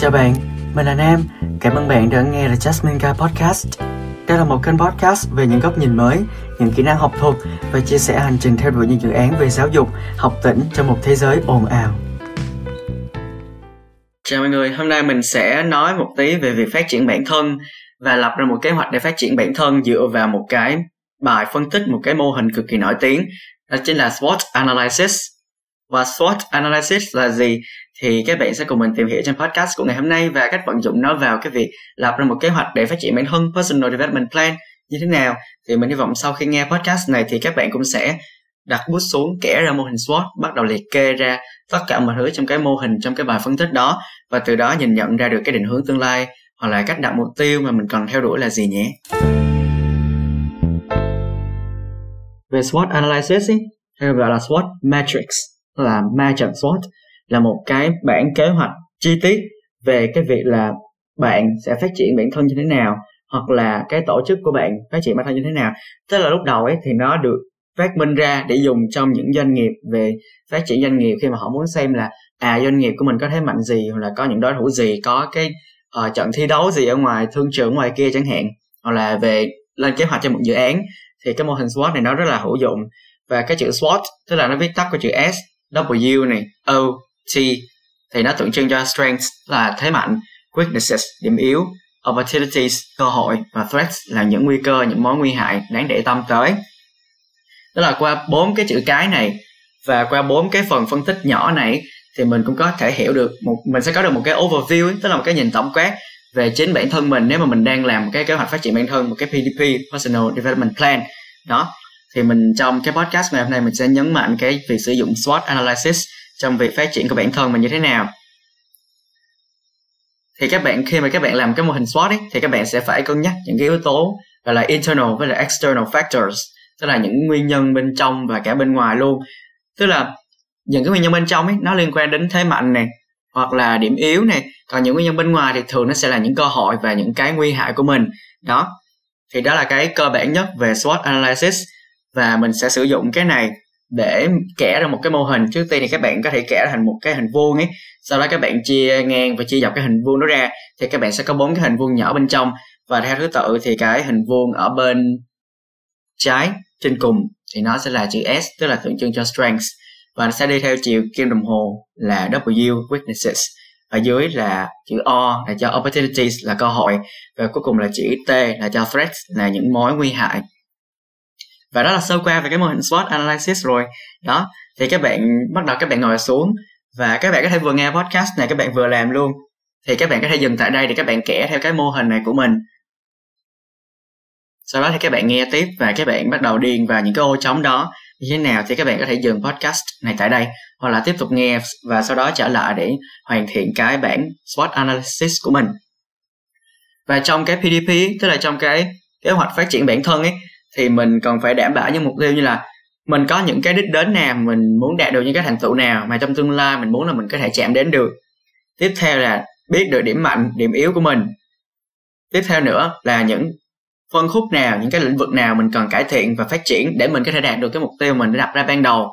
Chào bạn, mình là Nam. Cảm ơn bạn đã nghe The Jasmine Guy Podcast. Đây là một kênh podcast về những góc nhìn mới, những kỹ năng học thuật và chia sẻ hành trình theo đuổi những dự án về giáo dục, học tỉnh trong một thế giới ồn ào. Chào mọi người, hôm nay mình sẽ nói một tí về việc phát triển bản thân và lập ra một kế hoạch để phát triển bản thân dựa vào một cái bài phân tích một cái mô hình cực kỳ nổi tiếng đó chính là SWOT analysis và SWOT analysis là gì? Thì các bạn sẽ cùng mình tìm hiểu trong podcast của ngày hôm nay và cách vận dụng nó vào cái việc lập ra một kế hoạch để phát triển bản thân personal development plan như thế nào. Thì mình hy vọng sau khi nghe podcast này thì các bạn cũng sẽ đặt bút xuống kẻ ra mô hình SWOT bắt đầu liệt kê ra tất cả mọi thứ trong cái mô hình trong cái bài phân tích đó. Và từ đó nhìn nhận ra được cái định hướng tương lai hoặc là cách đặt mục tiêu mà mình cần theo đuổi là gì nhé. Về SWOT analysis ấy, hay gọi là SWOT matrix là ma trận SWOT là một cái bản kế hoạch chi tiết về cái việc là bạn sẽ phát triển bản thân như thế nào hoặc là cái tổ chức của bạn phát triển bản thân như thế nào. Tức là lúc đầu ấy thì nó được phát minh ra để dùng trong những doanh nghiệp về phát triển doanh nghiệp khi mà họ muốn xem là à doanh nghiệp của mình có thế mạnh gì hoặc là có những đối thủ gì có cái uh, trận thi đấu gì ở ngoài thương trường ngoài kia chẳng hạn hoặc là về lên kế hoạch cho một dự án thì cái mô hình SWOT này nó rất là hữu dụng. Và cái chữ SWOT tức là nó viết tắt của chữ S W này O T thì nó tượng trưng cho strengths là thế mạnh weaknesses điểm yếu opportunities cơ hội và threats là những nguy cơ những mối nguy hại đáng để tâm tới. Đó là qua bốn cái chữ cái này và qua bốn cái phần phân tích nhỏ này thì mình cũng có thể hiểu được một mình sẽ có được một cái overview ấy, tức là một cái nhìn tổng quát về chính bản thân mình nếu mà mình đang làm một cái kế hoạch phát triển bản thân một cái PDP Personal Development Plan. Đó thì mình trong cái podcast ngày hôm nay mình sẽ nhấn mạnh cái việc sử dụng SWOT analysis trong việc phát triển của bản thân mình như thế nào. Thì các bạn khi mà các bạn làm cái mô hình SWOT ấy, thì các bạn sẽ phải cân nhắc những cái yếu tố gọi là internal với là external factors tức là những nguyên nhân bên trong và cả bên ngoài luôn. Tức là những cái nguyên nhân bên trong ấy nó liên quan đến thế mạnh này hoặc là điểm yếu này. Còn những nguyên nhân bên ngoài thì thường nó sẽ là những cơ hội và những cái nguy hại của mình. Đó. Thì đó là cái cơ bản nhất về SWOT analysis và mình sẽ sử dụng cái này để kẻ ra một cái mô hình. Trước tiên thì các bạn có thể kẻ thành một cái hình vuông ấy, sau đó các bạn chia ngang và chia dọc cái hình vuông đó ra, thì các bạn sẽ có bốn cái hình vuông nhỏ bên trong. Và theo thứ tự thì cái hình vuông ở bên trái, trên cùng, thì nó sẽ là chữ S, tức là tượng trưng cho strengths. Và nó sẽ đi theo chiều kim đồng hồ là W, weaknesses. Ở dưới là chữ O, là cho opportunities, là cơ hội. Và cuối cùng là chữ T, là cho threats, là những mối nguy hại và đó là sơ qua về cái mô hình SWOT analysis rồi. Đó, thì các bạn, bắt đầu các bạn ngồi xuống. Và các bạn có thể vừa nghe podcast này, các bạn vừa làm luôn. Thì các bạn có thể dừng tại đây để các bạn kẻ theo cái mô hình này của mình. Sau đó thì các bạn nghe tiếp và các bạn bắt đầu điền vào những cái ô trống đó. Như thế nào thì các bạn có thể dừng podcast này tại đây, hoặc là tiếp tục nghe và sau đó trở lại để hoàn thiện cái bản SWOT analysis của mình. Và trong cái PDP tức là trong cái kế hoạch phát triển bản thân ấy thì mình cần phải đảm bảo những mục tiêu như là mình có những cái đích đến nào mình muốn đạt được những cái thành tựu nào mà trong tương lai mình muốn là mình có thể chạm đến được. Tiếp theo là biết được điểm mạnh, điểm yếu của mình. Tiếp theo nữa là những phân khúc nào, những cái lĩnh vực nào mình cần cải thiện và phát triển để mình có thể đạt được cái mục tiêu mình đã đặt ra ban đầu.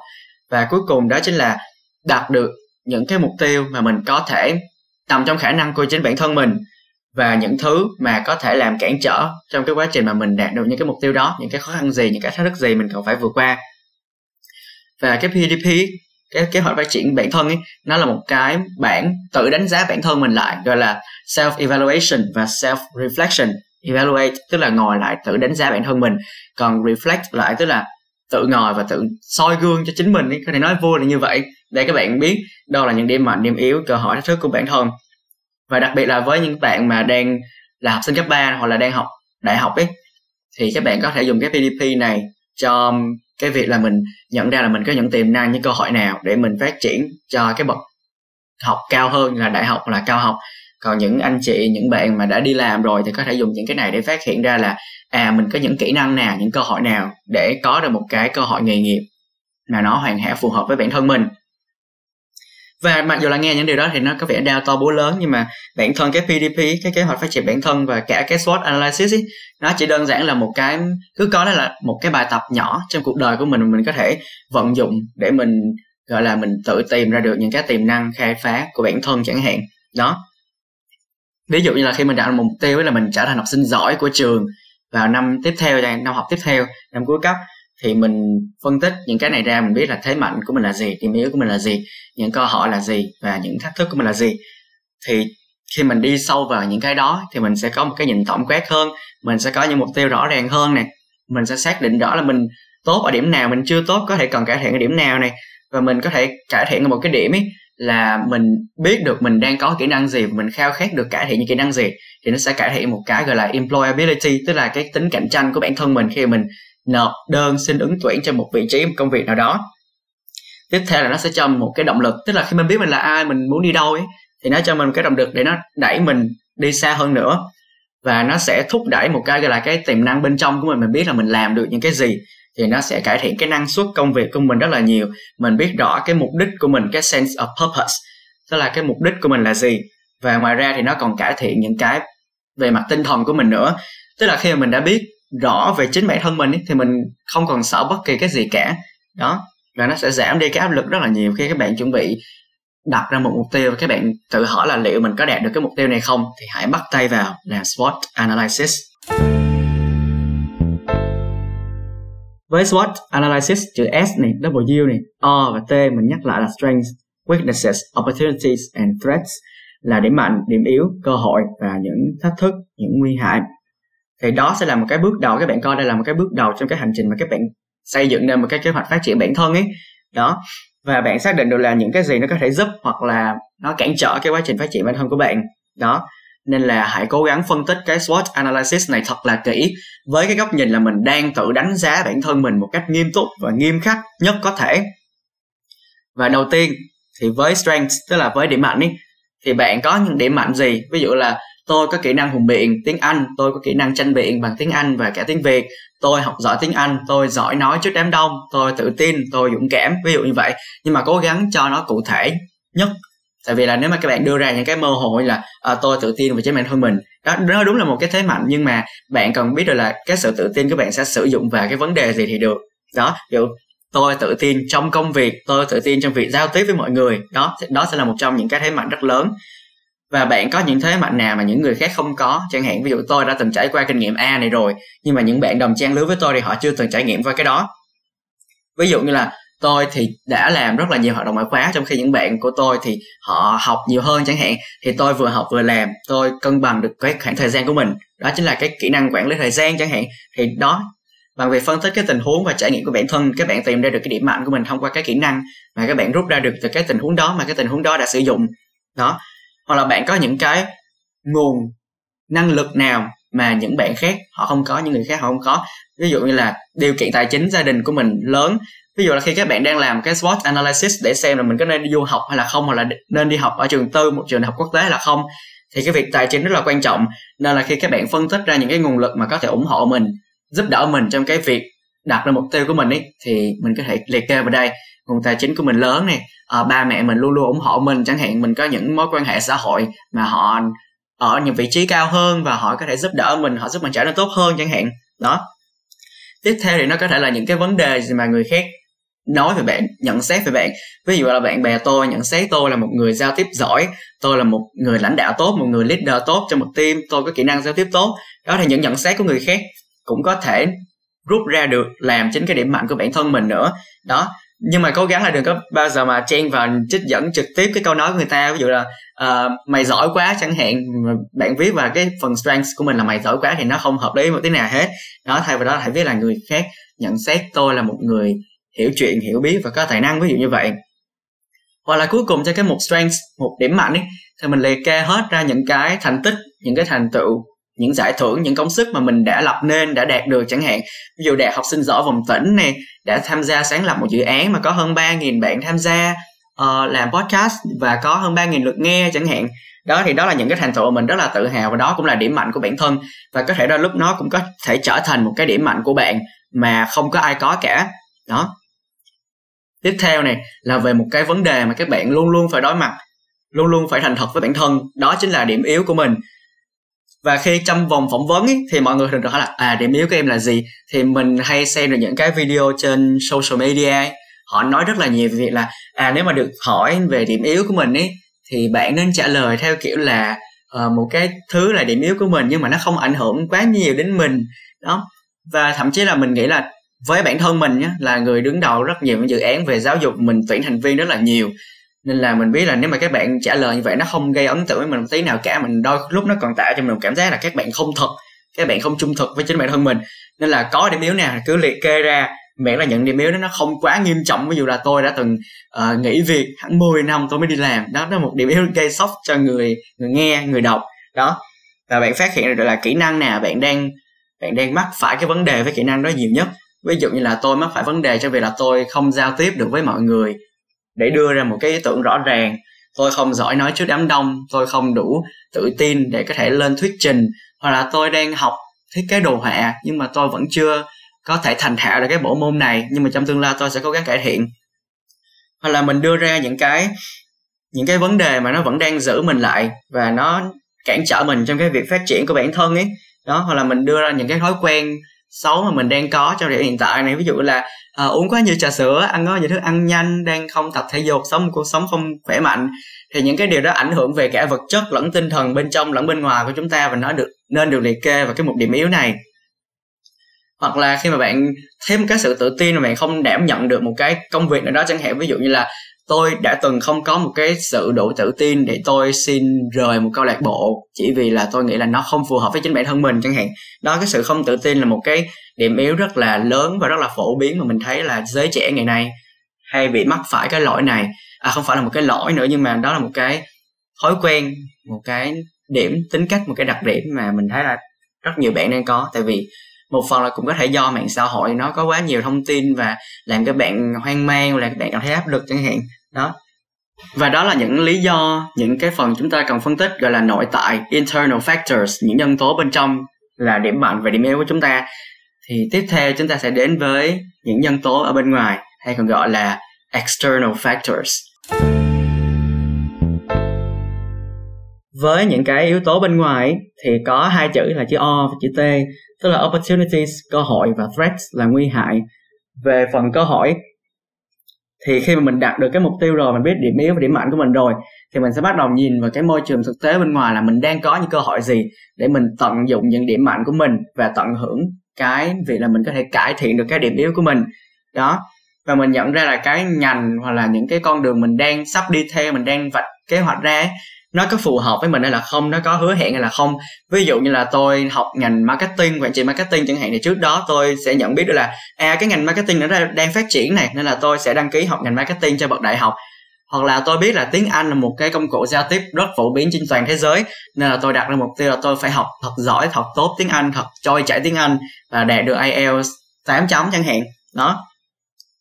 Và cuối cùng đó chính là đạt được những cái mục tiêu mà mình có thể nằm trong khả năng của chính bản thân mình và những thứ mà có thể làm cản trở trong cái quá trình mà mình đạt được những cái mục tiêu đó, những cái khó khăn gì, những cái thách thức gì mình cần phải vượt qua. Và cái PDP cái kế hoạch phát triển bản thân ấy, nó là một cái bản tự đánh giá bản thân mình lại, gọi là self evaluation và self reflection evaluate tức là ngồi lại tự đánh giá bản thân mình, còn reflect lại tức là tự ngồi và tự soi gương cho chính mình ấy. có thể nói vui là như vậy để các bạn biết đâu là những điểm mạnh, điểm yếu, cơ hội, thách thức của bản thân và đặc biệt là với những bạn mà đang là học sinh cấp 3 hoặc là đang học đại học ấy, thì các bạn có thể dùng cái PDP này cho cái việc là mình nhận ra là mình có những tiềm năng, những cơ hội nào để mình phát triển cho cái bậc học cao hơn là đại học, là cao học. Còn những anh chị, những bạn mà đã đi làm rồi thì có thể dùng những cái này để phát hiện ra là à mình có những kỹ năng nào, những cơ hội nào để có được một cái cơ hội nghề nghiệp mà nó hoàn hảo, phù hợp với bản thân mình và mặc dù là nghe những điều đó thì nó có vẻ đau to búa lớn nhưng mà bản thân cái PDP cái kế hoạch phát triển bản thân và cả cái SWOT analysis ấy, nó chỉ đơn giản là một cái cứ có đó là một cái bài tập nhỏ trong cuộc đời của mình mình có thể vận dụng để mình gọi là mình tự tìm ra được những cái tiềm năng khai phá của bản thân chẳng hạn. Đó. Ví dụ như là khi mình đặt một mục tiêu là mình trở thành học sinh giỏi của trường vào năm tiếp theo năm học tiếp theo năm cuối cấp thì mình phân tích những cái này ra, mình biết là thế mạnh của mình là gì, điểm yếu của mình là gì, những câu hỏi là gì và những thách thức của mình là gì. Thì khi mình đi sâu vào những cái đó thì mình sẽ có một cái nhìn tổng quát hơn, mình sẽ có những mục tiêu rõ ràng hơn này mình sẽ xác định rõ là mình tốt ở điểm nào, mình chưa tốt có thể cần cải thiện ở điểm nào này và mình có thể cải thiện ở một cái điểm ấy là mình biết được mình đang có kỹ năng gì và mình khao khát được cải thiện những kỹ năng gì thì nó sẽ cải thiện một cái gọi là employability, tức là cái tính cạnh tranh của bản thân mình khi mình nộp đơn xin ứng tuyển cho một vị trí một công việc nào đó. Tiếp theo là nó sẽ cho mình một cái động lực, tức là khi mình biết mình là ai, mình muốn đi đâu ấy, thì nó cho mình cái động lực để nó đẩy mình đi xa hơn nữa. Và nó sẽ thúc đẩy một cái gọi là cái tiềm năng bên trong của mình mình biết là mình làm được những cái gì, thì nó sẽ cải thiện cái năng suất công việc của mình rất là nhiều. Mình biết rõ cái mục đích của mình, cái sense of purpose, tức là cái mục đích của mình là gì. Và ngoài ra thì nó còn cải thiện những cái về mặt tinh thần của mình nữa. Tức là khi mà mình đã biết rõ về chính bản thân mình ấy, thì mình không còn sợ bất kỳ cái gì cả. Đó và nó sẽ giảm đi cái áp lực rất là nhiều khi các bạn chuẩn bị đặt ra một mục tiêu và các bạn tự hỏi là liệu mình có đạt được cái mục tiêu này không? Thì hãy bắt tay vào làm SWOT analysis. Với SWOT analysis chữ S này, W này, O và T mình nhắc lại là strengths, weaknesses, opportunities and threats là điểm mạnh, điểm yếu, cơ hội và những thách thức, những nguy hại. Thì đó sẽ là một cái bước đầu các bạn coi đây là một cái bước đầu trong cái hành trình mà các bạn xây dựng nên một cái kế hoạch phát triển bản thân ấy. Đó. Và bạn xác định được là những cái gì nó có thể giúp hoặc là nó cản trở cái quá trình phát triển bản thân của bạn. Đó nên là hãy cố gắng phân tích cái SWOT analysis này thật là kỹ với cái góc nhìn là mình đang tự đánh giá bản thân mình một cách nghiêm túc và nghiêm khắc nhất có thể và đầu tiên thì với strength tức là với điểm mạnh ấy, thì bạn có những điểm mạnh gì ví dụ là tôi có kỹ năng hùng biện tiếng Anh tôi có kỹ năng tranh biện bằng tiếng Anh và cả tiếng Việt. Tôi học giỏi tiếng Anh tôi giỏi nói trước đám đông tôi tự tin tôi dũng cảm ví dụ như vậy. Nhưng mà cố gắng cho nó cụ thể nhất. Tại vì là nếu mà các bạn đưa ra những cái mơ hồ như là à, tôi tự tin về chính bản thân mình. Đó nó đúng là một cái thế mạnh nhưng mà bạn cần biết được là cái sự tự tin của bạn sẽ sử dụng vào cái vấn đề gì thì được. Đó dụ tôi tự tin trong công việc tôi tự tin trong việc giao tiếp với mọi người. Đó đó sẽ là một trong những cái thế mạnh rất lớn và bạn có những thế mạnh nào mà những người khác không có? Chẳng hạn, ví dụ tôi đã từng trải qua kinh nghiệm A này rồi, nhưng mà những bạn đồng trang lứa với tôi thì họ chưa từng trải nghiệm qua cái đó. Ví dụ như là tôi thì đã làm rất là nhiều hoạt động ngoại khóa, trong khi những bạn của tôi thì họ học nhiều hơn chẳng hạn, thì tôi vừa học vừa làm, tôi cân bằng được cái khoảng thời gian của mình. Đó chính là cái kỹ năng quản lý thời gian chẳng hạn. Thì đó, bằng việc phân tích cái tình huống và trải nghiệm của bản thân, các bạn tìm ra được cái điểm mạnh của mình thông qua cái kỹ năng mà các bạn rút ra được từ cái tình huống đó mà cái tình huống đó đã sử dụng. Đó hoặc là bạn có những cái nguồn năng lực nào mà những bạn khác họ không có, những người khác họ không có? Ví dụ như là điều kiện tài chính gia đình của mình lớn. Ví dụ là khi các bạn đang làm cái SWOT analysis để xem là mình có nên đi du học hay là không, hoặc là nên đi học ở trường tư, một trường đại học quốc tế hay là không, thì cái việc tài chính rất là quan trọng. Nên là khi các bạn phân tích ra những cái nguồn lực mà có thể ủng hộ mình, giúp đỡ mình trong cái việc đặt ra mục tiêu của mình ấy, thì mình có thể liệt kê vào đây nguồn tài chính của mình lớn này à, ờ, ba mẹ mình luôn luôn ủng hộ mình. Chẳng hạn mình có những mối quan hệ xã hội mà họ ở những vị trí cao hơn và họ có thể giúp đỡ mình họ giúp mình trở nên tốt hơn chẳng hạn. Đó. Tiếp theo thì nó có thể là những cái vấn đề gì mà người khác nói về bạn nhận xét về bạn. Ví dụ là bạn bè tôi nhận xét tôi là một người giao tiếp giỏi tôi là một người lãnh đạo tốt một người leader tốt trong một team tôi có kỹ năng giao tiếp tốt. Đó thì những nhận xét của người khác cũng có thể rút ra được làm chính cái điểm mạnh của bản thân mình nữa. Đó nhưng mà cố gắng là đừng có bao giờ mà chen vào trích dẫn trực tiếp cái câu nói của người ta. Ví dụ là uh, mày giỏi quá chẳng hạn. Bạn viết vào cái phần strength của mình là mày giỏi quá thì nó không hợp lý một tí nào hết. Đó thay vào đó hãy viết là người khác nhận xét tôi là một người hiểu chuyện hiểu biết và có tài năng. Ví dụ như vậy. Hoặc là cuối cùng cho cái một strength một điểm mạnh ấy, thì mình liệt kê hết ra những cái thành tích những cái thành tựu những giải thưởng những công sức mà mình đã lập nên đã đạt được chẳng hạn. Ví dụ đạt học sinh giỏi vùng tỉnh này đã tham gia sáng lập một dự án mà có hơn 3.000 bạn tham gia uh, làm podcast và có hơn 3.000 lượt nghe chẳng hạn. Đó thì đó là những cái thành tựu mà mình rất là tự hào và đó cũng là điểm mạnh của bản thân. Và có thể đôi lúc nó cũng có thể trở thành một cái điểm mạnh của bạn mà không có ai có cả. Đó. Tiếp theo này là về một cái vấn đề mà các bạn luôn luôn phải đối mặt luôn luôn phải thành thật với bản thân. Đó chính là điểm yếu của mình và khi trong vòng phỏng vấn ý, thì mọi người thường hỏi là à điểm yếu của em là gì? Thì mình hay xem được những cái video trên social media ấy. họ nói rất là nhiều về việc là à nếu mà được hỏi về điểm yếu của mình ấy thì bạn nên trả lời theo kiểu là uh, một cái thứ là điểm yếu của mình nhưng mà nó không ảnh hưởng quá nhiều đến mình. Đó. Và thậm chí là mình nghĩ là với bản thân mình nhé là người đứng đầu rất nhiều những dự án về giáo dục mình tuyển thành viên rất là nhiều nên là mình biết là nếu mà các bạn trả lời như vậy nó không gây ấn tượng với mình một tí nào cả. Mình đôi lúc nó còn tạo cho mình một cảm giác là các bạn không thật các bạn không trung thực với chính bản thân mình. Nên là có điểm yếu nào cứ liệt kê ra. Miễn là những điểm yếu đó nó không quá nghiêm trọng. Ví dụ là tôi đã từng uh, nghỉ việc hẳn 10 năm tôi mới đi làm. Đó là một điểm yếu gây sốc cho người người nghe người đọc. Đó. Và bạn phát hiện được là kỹ năng nào bạn đang bạn đang mắc phải cái vấn đề với kỹ năng đó nhiều nhất. Ví dụ như là tôi mắc phải vấn đề cho việc là tôi không giao tiếp được với mọi người để đưa ra một cái ý tưởng rõ ràng. Tôi không giỏi nói trước đám đông, tôi không đủ tự tin để có thể lên thuyết trình. Hoặc là tôi đang học, thiết kế đồ họa, nhưng mà tôi vẫn chưa có thể thành thạo được cái bộ môn này, nhưng mà trong tương lai tôi sẽ cố gắng cải thiện. Hoặc là mình đưa ra những cái những cái vấn đề mà nó vẫn đang giữ mình lại và nó cản trở mình trong cái việc phát triển của bản thân ấy. Đó, hoặc là mình đưa ra những cái thói quen xấu mà mình đang có trong thời điểm hiện tại này. Ví dụ là uh, uống quá nhiều trà sữa ăn quá nhiều thức ăn nhanh đang không tập thể dục sống một cuộc sống không khỏe mạnh thì những cái điều đó ảnh hưởng về cả vật chất lẫn tinh thần bên trong lẫn bên ngoài của chúng ta và nó được nên được liệt kê vào cái một điểm yếu này. Hoặc là khi mà bạn thêm cái sự tự tin mà bạn không đảm nhận được một cái công việc nào đó chẳng hạn ví dụ như là tôi đã từng không có một cái sự đủ tự tin để tôi xin rời một câu lạc bộ chỉ vì là tôi nghĩ là nó không phù hợp với chính bản thân mình chẳng hạn. Đó, cái sự không tự tin là một cái điểm yếu rất là lớn và rất là phổ biến mà mình thấy là giới trẻ ngày nay hay bị mắc phải cái lỗi này. À không phải là một cái lỗi nữa nhưng mà đó là một cái thói quen, một cái điểm tính cách, một cái đặc điểm mà mình thấy là rất nhiều bạn đang có. Tại vì một phần là cũng có thể do mạng xã hội nó có quá nhiều thông tin và làm các bạn hoang mang làm các bạn cảm thấy áp lực chẳng hạn. Đó. Và đó là những lý do, những cái phần chúng ta cần phân tích, gọi là nội tại, internal factors, những nhân tố bên trong là điểm mạnh và điểm yếu của chúng ta. Thì tiếp theo chúng ta sẽ đến với những nhân tố ở bên ngoài, hay còn gọi là external factors. Với những cái yếu tố bên ngoài thì có hai chữ là chữ O và chữ T tức là opportunities cơ hội và threats là nguy hại. Về phần cơ hội thì khi mà mình đạt được cái mục tiêu rồi mình biết điểm yếu và điểm mạnh của mình rồi thì mình sẽ bắt đầu nhìn vào cái môi trường thực tế bên ngoài là mình đang có những cơ hội gì để mình tận dụng những điểm mạnh của mình và tận hưởng cái việc là mình có thể cải thiện được cái điểm yếu của mình. Đó. Và mình nhận ra là cái ngành hoặc là những cái con đường mình đang sắp đi theo mình đang vạch kế hoạch ra ấy, nó có phù hợp với mình hay là không? Nó có hứa hẹn hay là không? Ví dụ như là tôi học ngành marketing, quản trị marketing chẳng hạn, thì trước đó tôi sẽ nhận biết được là à cái ngành marketing nó đang phát triển này, nên là tôi sẽ đăng ký học ngành marketing cho bậc đại học. Hoặc là tôi biết là tiếng Anh là một cái công cụ giao tiếp rất phổ biến trên toàn thế giới, nên là tôi đặt ra mục tiêu là tôi phải học thật giỏi, thật tốt tiếng Anh, thật trôi chảy tiếng Anh và đạt được IELTS 8 chấm chẳng hạn. Đó.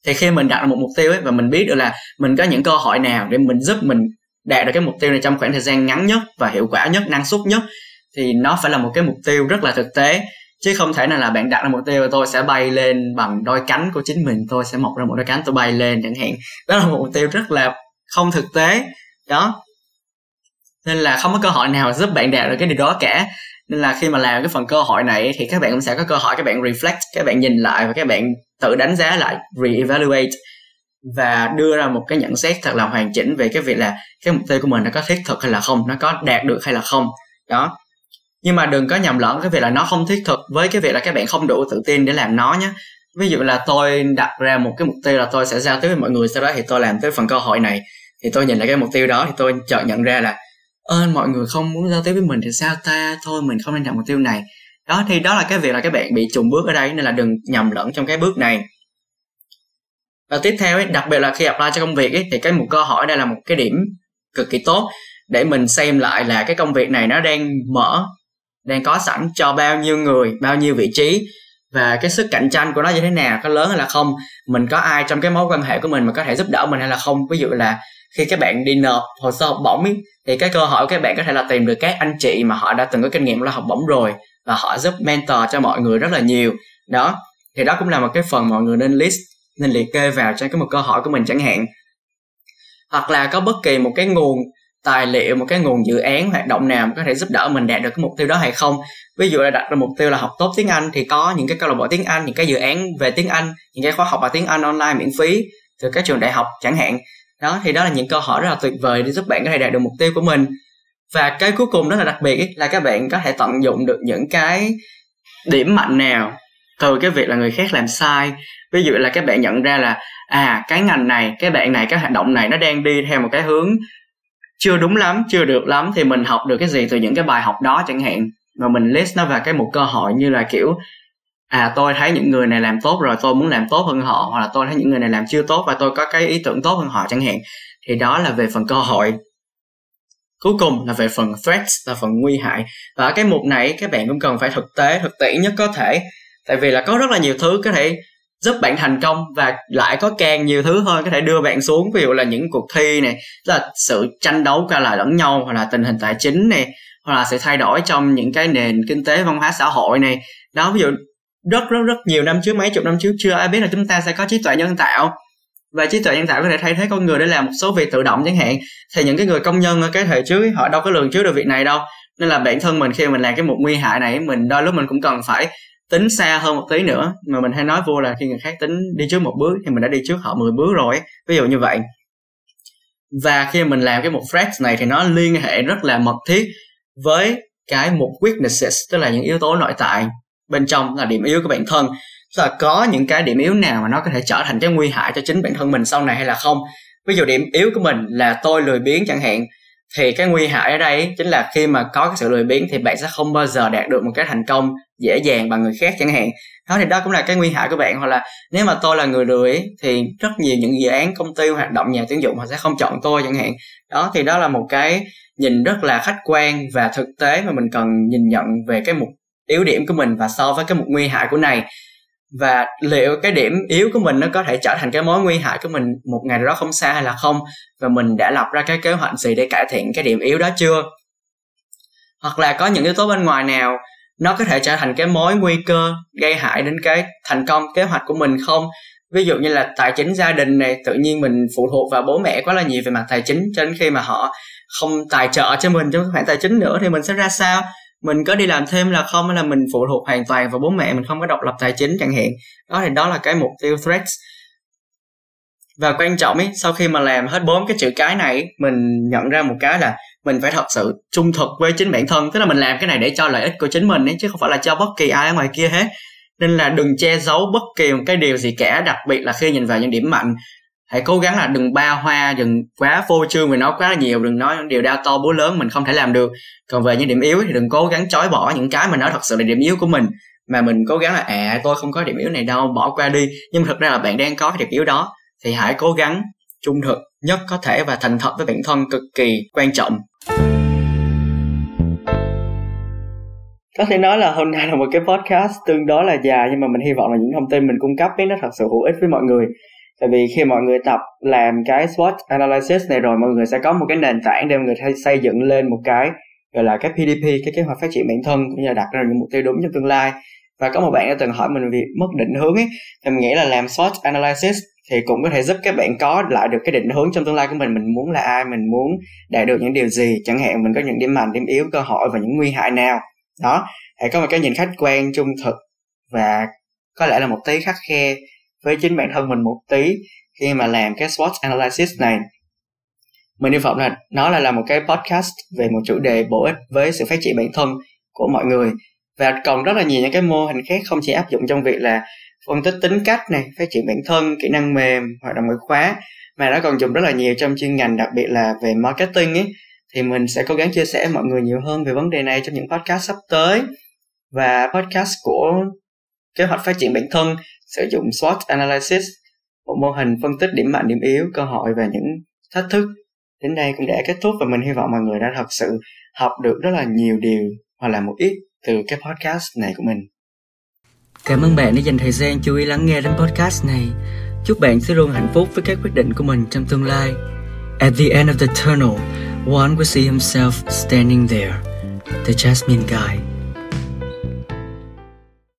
Thì khi mình đặt ra một mục tiêu ấy và mình biết được là mình có những cơ hội nào để mình giúp mình đạt được cái mục tiêu này trong khoảng thời gian ngắn nhất và hiệu quả nhất, năng suất nhất, thì nó phải là một cái mục tiêu rất là thực tế. Chứ không thể nào là bạn đặt ra mục tiêu tôi sẽ bay lên bằng đôi cánh của chính mình, tôi sẽ mọc ra một đôi cánh, tôi bay lên chẳng hạn. Đó là một mục tiêu rất là không thực tế. Đó. Nên là không có cơ hội nào giúp bạn đạt được cái điều đó cả. Nên là khi mà làm cái phần cơ hội này thì các bạn cũng sẽ có cơ hội các bạn reflect, các bạn nhìn lại và các bạn tự đánh giá lại, re-evaluate và đưa ra một cái nhận xét thật là hoàn chỉnh về cái việc là cái mục tiêu của mình nó có thiết thực hay là không, nó có đạt được hay là không. Đó. Nhưng mà đừng có nhầm lẫn cái việc là nó không thiết thực với cái việc là các bạn không đủ tự tin để làm nó nhé ví dụ là tôi đặt ra một cái mục tiêu là tôi sẽ giao tiếp với mọi người, sau đó thì tôi làm tới phần cơ hội này. Thì tôi nhìn lại cái mục tiêu đó thì tôi chợt nhận ra là ơn mọi người không muốn giao tiếp với mình thì sao ta? Thôi, mình không nên đặt mục tiêu này. Đó, thì đó là cái việc là các bạn bị trùng bước ở đây, nên là đừng nhầm lẫn trong cái bước này và tiếp theo ấy, đặc biệt là khi apply cho công việc ấy, thì cái một câu hỏi đây là một cái điểm cực kỳ tốt để mình xem lại là cái công việc này nó đang mở đang có sẵn cho bao nhiêu người bao nhiêu vị trí và cái sức cạnh tranh của nó như thế nào có lớn hay là không mình có ai trong cái mối quan hệ của mình mà có thể giúp đỡ mình hay là không. Ví dụ là khi các bạn đi nộp hồ sơ học bổng ấy, thì cái cơ hội các bạn có thể là tìm được các anh chị mà họ đã từng có kinh nghiệm là học bổng rồi và họ giúp mentor cho mọi người rất là nhiều. Đó thì đó cũng là một cái phần mọi người nên list nên liệt kê vào trong cái một câu hỏi của mình chẳng hạn. Hoặc là có bất kỳ một cái nguồn tài liệu, một cái nguồn dự án, hoạt động nào có thể giúp đỡ mình đạt được cái mục tiêu đó hay không. Ví dụ là đặt ra mục tiêu là học tốt tiếng anh thì có những cái câu lạc bộ tiếng anh, những cái dự án về tiếng anh, những cái khóa học bằng tiếng anh online miễn phí từ các trường đại học chẳng hạn. Đó, thì đó là những câu hỏi rất là tuyệt vời để giúp bạn có thể đạt được mục tiêu của mình. Và cái cuối cùng rất là đặc biệt là các bạn có thể tận dụng được những cái điểm mạnh nào từ cái việc là người khác làm sai. Ví dụ là các bạn nhận ra là à cái ngành này, cái bạn này, cái hoạt động này nó đang đi theo một cái hướng chưa đúng lắm, chưa được lắm, thì mình học được cái gì từ những cái bài học đó chẳng hạn. Mà mình list nó vào cái một cơ hội như là kiểu à tôi thấy những người này làm tốt rồi, tôi muốn làm tốt hơn họ, hoặc là tôi thấy những người này làm chưa tốt và tôi có cái ý tưởng tốt hơn họ chẳng hạn. Thì đó là về phần cơ hội. Cuối cùng là về phần threats, là phần nguy hại. Và ở cái mục này, các bạn cũng cần phải thực tế, thực tiễn nhất có thể tại vì là có rất là nhiều thứ có thể giúp bạn thành công và lại có càng nhiều thứ hơn có thể đưa bạn xuống. Ví dụ là những cuộc thi này là sự tranh đấu qua lại lẫn nhau, hoặc là tình hình tài chính này hoặc là sự thay đổi trong những cái nền kinh tế, văn hóa, xã hội này đó, ví dụ rất rất rất nhiều năm trước, mấy chục năm trước, chưa ai biết là chúng ta sẽ có trí tuệ nhân tạo. Và trí tuệ nhân tạo có thể thay thế con người để làm một số việc tự động chẳng hạn. Thì những cái người công nhân ở cái thời trước họ đâu có lường trước được việc này đâu. Nên là bản thân mình khi mình làm cái một nguy hại này, mình đôi lúc mình cũng cần phải tính xa hơn một tí nữa, mà mình hay nói vô là khi người khác tính đi trước một bước thì mình đã đi trước họ 10 bước rồi, ví dụ như vậy. Và khi mình làm cái một threat này thì nó liên hệ rất là mật thiết với cái một weaknesses, tức là những yếu tố nội tại bên trong, là điểm yếu của bản thân. Tức là có những cái điểm yếu nào mà nó có thể trở thành cái nguy hại cho chính bản thân mình sau này hay là không? Ví dụ điểm yếu của mình là tôi lười biếng chẳng hạn thì cái nguy hại ở đây chính là khi mà có cái sự lười biếng thì bạn sẽ không bao giờ đạt được một cái thành công dễ dàng bằng người khác chẳng hạn. Đó, thì đó cũng là cái nguy hại của bạn. Hoặc là nếu mà tôi là người lười thì rất nhiều những dự án, công ty, hoạt động nhà tuyển dụng họ sẽ không chọn tôi chẳng hạn. Đó, thì đó là một cái nhìn rất là khách quan và thực tế mà mình cần nhìn nhận về cái mục, yếu điểm của mình và so với cái mục nguy hại của này và liệu cái điểm yếu của mình nó có thể trở thành cái mối nguy hại của mình một ngày nào đó không xa hay là không? Và mình đã lập ra cái kế hoạch gì để cải thiện cái điểm yếu đó chưa? Hoặc là có những yếu tố bên ngoài nào nó có thể trở thành cái mối nguy cơ gây hại đến cái thành công, kế hoạch của mình không? Ví dụ như là tài chính gia đình này, tự nhiên mình phụ thuộc vào bố mẹ quá là nhiều về mặt tài chính, cho đến khi mà họ không tài trợ cho mình trong khoản tài chính nữa thì mình sẽ ra sao? Mình có đi làm thêm là không, hay là mình phụ thuộc hoàn toàn vào bố mẹ, mình không có độc lập tài chính chẳng hạn. Đó, thì đó là cái mục tiêu threats. Và quan trọng ấy, sau khi mà làm hết bốn cái chữ cái này, mình nhận ra một cái là mình phải thật sự trung thực với chính bản thân. Tức là mình làm cái này để cho lợi ích của chính mình ấy, chứ không phải là cho bất kỳ ai ở ngoài kia hết. Nên là đừng che giấu bất kỳ một cái điều gì cả, đặc biệt là khi nhìn vào những điểm mạnh hãy cố gắng là đừng ba hoa, đừng quá phô trương về nó quá nhiều, đừng nói những điều đau to búa lớn mình không thể làm được. Còn về những điểm yếu thì đừng cố gắng chối bỏ những cái mà nó thật sự là điểm yếu của mình. Mà mình cố gắng là à tôi không có điểm yếu này đâu, bỏ qua đi. Nhưng mà thực ra là bạn đang có cái điểm yếu đó, thì hãy cố gắng trung thực nhất có thể và thành thật với bản thân cực kỳ quan trọng. Có thể nói là hôm nay là một cái podcast tương đối là dài, nhưng mà mình hy vọng là những thông tin mình cung cấp ấy nó thật sự hữu ích với mọi người tại vì khi mọi người tập làm cái SWOT analysis này rồi, mọi người sẽ có một cái nền tảng để mọi người xây dựng lên một cái, gọi là cái PDP cái kế hoạch phát triển bản thân, cũng như là đặt ra những mục tiêu đúng trong tương lai. Và có một bạn đã từng hỏi mình vì mất định hướng ấy, thì mình nghĩ là làm SWOT analysis thì cũng có thể giúp các bạn có lại được cái định hướng trong tương lai của mình. Mình muốn là ai, mình muốn đạt được những điều gì, chẳng hạn mình có những điểm mạnh, điểm yếu, cơ hội và những nguy hại nào. Đó, hãy có một cái nhìn khách quan, trung thực và có lẽ là một tí khắc khe với chính bản thân mình một tí khi mà làm cái SWOT analysis này. Mình hy vọng là nó là, là một cái podcast về một chủ đề bổ ích với sự phát triển bản thân của mọi người. Và còn rất là nhiều những cái mô hình khác không chỉ áp dụng trong việc là phân tích tính cách này phát triển bản thân kỹ năng mềm hoạt động ngoại khóa mà nó còn dùng rất là nhiều trong chuyên ngành đặc biệt là về marketing ấy. Thì mình sẽ cố gắng chia sẻ với mọi người nhiều hơn về vấn đề này trong những podcast sắp tới. Và podcast của kế hoạch phát triển bản thân, sử dụng SWOT analysis, một mô hình phân tích điểm mạnh, điểm yếu, cơ hội và những thách thức. Đến đây cũng đã kết thúc và mình hy vọng mọi người đã thật sự học được rất là nhiều điều hoặc là một ít từ cái podcast này của mình. Cảm ơn bạn đã dành thời gian chú ý lắng nghe đến podcast này. Chúc bạn sẽ luôn hạnh phúc với các quyết định của mình trong tương lai. At the end of the tunnel, one will see himself standing there, the jasmine guy.